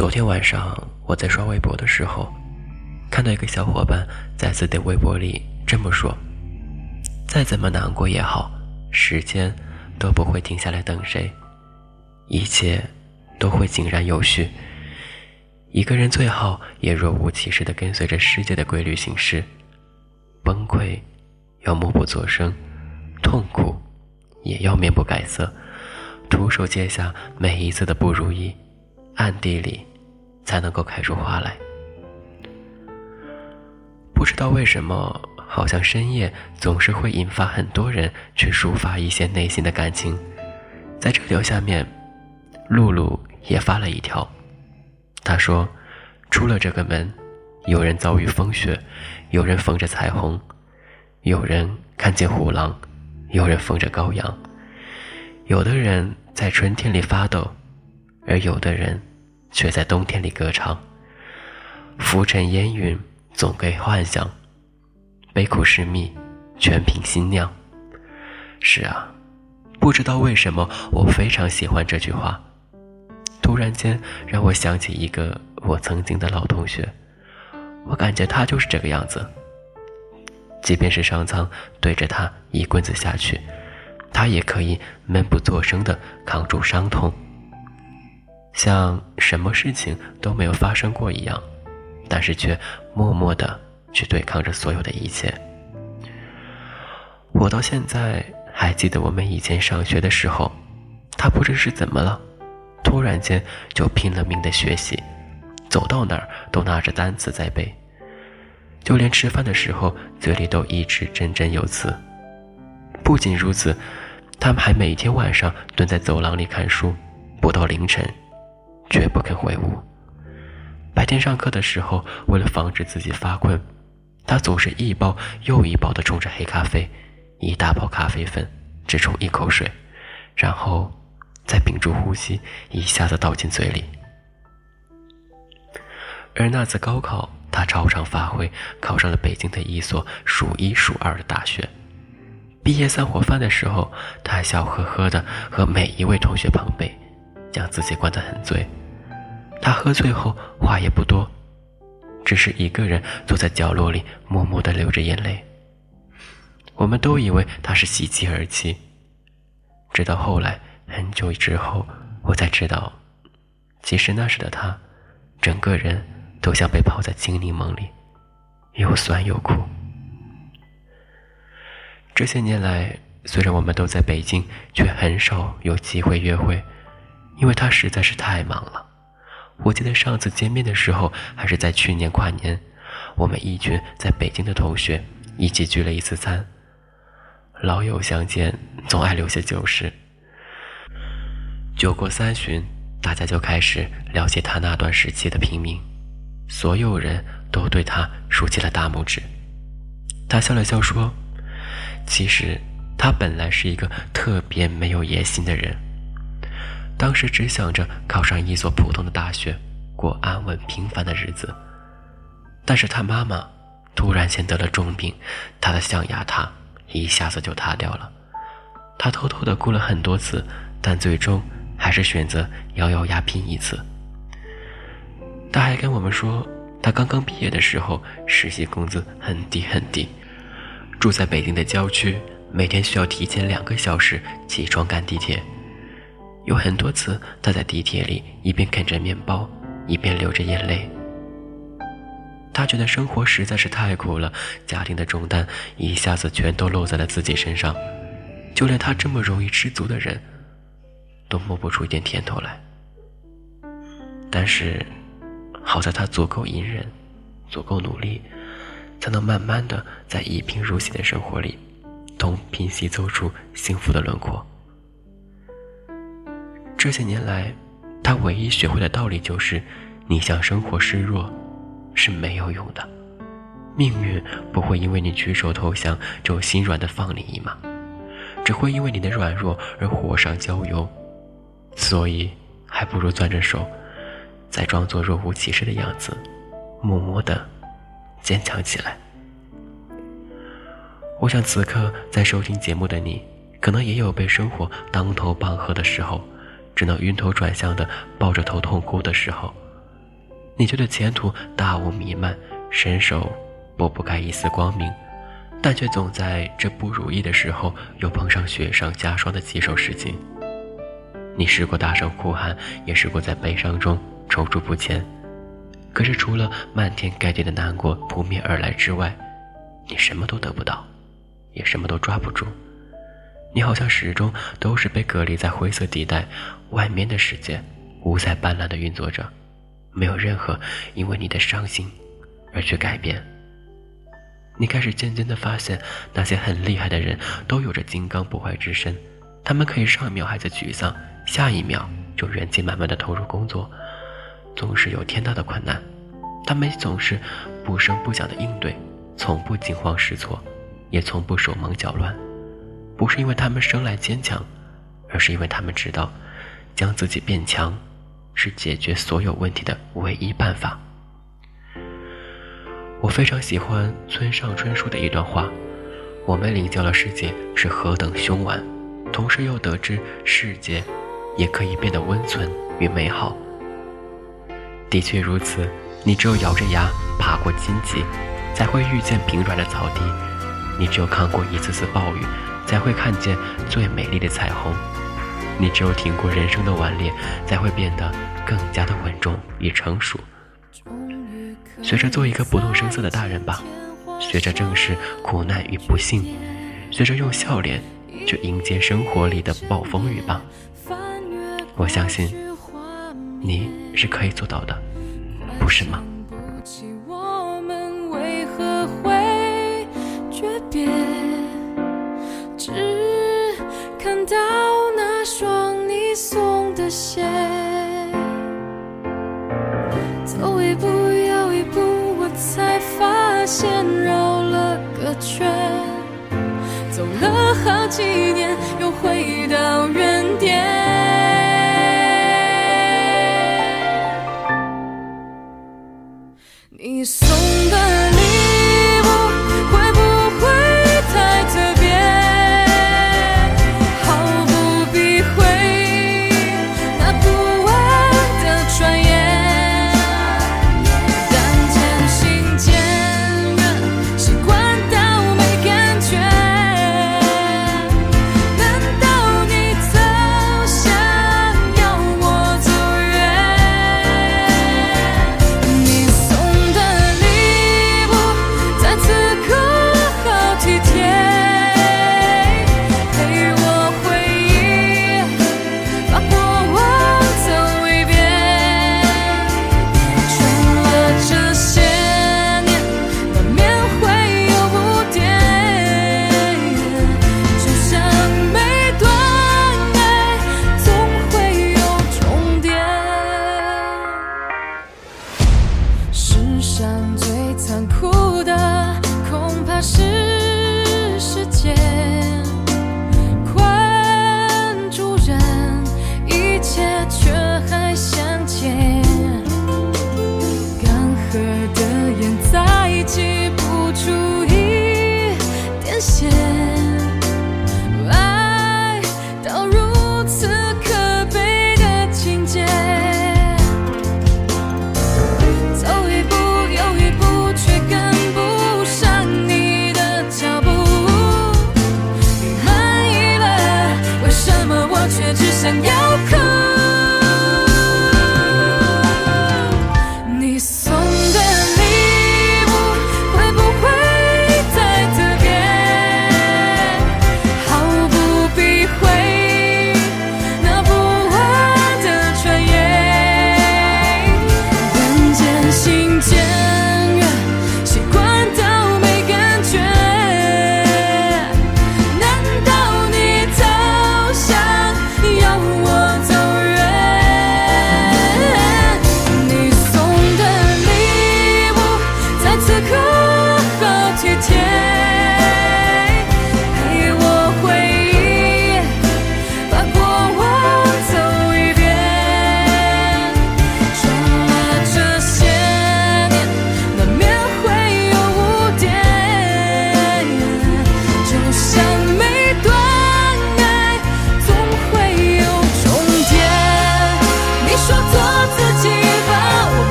昨天晚上我在刷微博的时候，看到一个小伙伴在自己的微博里这么说：“再怎么难过也好，时间都不会停下来等谁，一切都会井然有序。一个人最好也若无其事地跟随着世界的规律行事，崩溃要默不作声，痛苦也要面不改色，徒手接下每一次的不如意，暗地里。”才能够开出花来。不知道为什么，好像深夜总是会引发很多人去抒发一些内心的感情。在这条下面，露露也发了一条，她说：“出了这个门，有人遭遇风雪，有人逢着彩虹，有人看见虎狼，有人逢着羔羊，有的人在春天里发抖，而有的人……”却在冬天里歌唱。浮尘烟云总给幻想，悲苦是蜜，全凭心酿。是啊，不知道为什么，我非常喜欢这句话。突然间让我想起一个我曾经的老同学，我感觉他就是这个样子。即便是上苍对着他一棍子下去，他也可以闷不作声地扛住伤痛。像什么事情都没有发生过一样，但是却默默的去对抗着所有的一切。我到现在还记得我们以前上学的时候，他不知是怎么了，突然间就拼了命的学习，走到哪儿都拿着单词在背，就连吃饭的时候嘴里都一直振振有词。不仅如此，他们还每天晚上蹲在走廊里看书，不到凌晨。绝不肯回屋。白天上课的时候，为了防止自己发困，他总是一包又一包地冲着黑咖啡，一大包咖啡粉，只冲一口水，然后再屏住呼吸，一下子倒进嘴里。而那次高考，他超常发挥，考上了北京的一所数一数二的大学。毕业散伙饭的时候，他还笑呵呵地和每一位同学碰杯，将自己灌得很醉。他喝醉后话也不多，只是一个人坐在角落里默默地流着眼泪。我们都以为他是喜极而泣，直到后来很久之后，我才知道，其实那时的他，整个人都像被泡在青柠檬里，又酸又苦。这些年来，虽然我们都在北京，却很少有机会约会，因为他实在是太忙了。我记得上次见面的时候，还是在去年跨年，我们一群在北京的同学一起聚了一次餐。老友相见，总爱留下旧事。酒过三巡，大家就开始了解他那段时期的拼命，所有人都对他竖起了大拇指。他笑了笑说：“其实，他本来是一个特别没有野心的人。”当时只想着考上一所普通的大学，过安稳平凡的日子。但是他妈妈突然间得了重病，他的象牙塔一下子就塌掉了。他偷偷的哭了很多次，但最终还是选择咬咬牙拼一次。他还跟我们说，他刚刚毕业的时候，实习工资很低很低，住在北京的郊区，每天需要提前两个小时起床赶地铁。有很多次，他在地铁里一边啃着面包，一边流着眼泪。他觉得生活实在是太苦了，家庭的重担一下子全都落在了自己身上，就连他这么容易知足的人，都摸不出一点甜头来。但是，好在他足够隐忍，足够努力，才能慢慢的在一贫如洗的生活里，东拼西凑出幸福的轮廓。这些年来，他唯一学会的道理就是：你向生活示弱是没有用的，命运不会因为你举手投降就心软的放你一马，只会因为你的软弱而火上浇油。所以，还不如攥着手，再装作若无其事的样子，默默的坚强起来。我想，此刻在收听节目的你，可能也有被生活当头棒喝的时候。只能晕头转向的抱着头痛哭的时候，你觉得前途大雾弥漫，伸手拨不开一丝光明，但却总在这不如意的时候又碰上雪上加霜的棘手事情。你试过大声哭喊，也试过在悲伤中踌躇不前，可是除了漫天盖地的难过扑面而来之外，你什么都得不到，也什么都抓不住。你好像始终都是被隔离在灰色地带，外面的世界五彩斑斓的运作着，没有任何因为你的伤心而去改变。你开始渐渐的发现，那些很厉害的人都有着金刚不坏之身，他们可以上一秒还在沮丧，下一秒就元气满满的投入工作。总是有天大的困难，他们总是不声不响的应对，从不惊慌失措，也从不手忙脚乱。不是因为他们生来坚强，而是因为他们知道，将自己变强，是解决所有问题的唯一办法。我非常喜欢村上春树的一段话：“我们领教了世界是何等凶顽，同时又得知世界也可以变得温存与美好。”的确如此，你只有咬着牙爬过荆棘，才会遇见平软的草地；你只有看过一次次暴雨。才会看见最美丽的彩虹。你只有挺过人生的顽劣，才会变得更加的稳重与成熟。学着做一个不动声色的大人吧，学着正视苦难与不幸，学着用笑脸去迎接生活里的暴风雨吧。我相信你是可以做到的，不是吗？鞋，线绕了个圈，走了好几年，又回到原眼再挤不出一点线，爱到如此可悲的情节，走一步又一步，却跟不上你的脚步。你满意了，为什么我却只想要？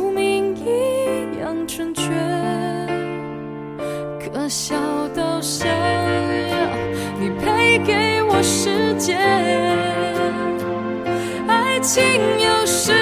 宿命一样成全，可笑到想要你赔给我时间。爱情有时。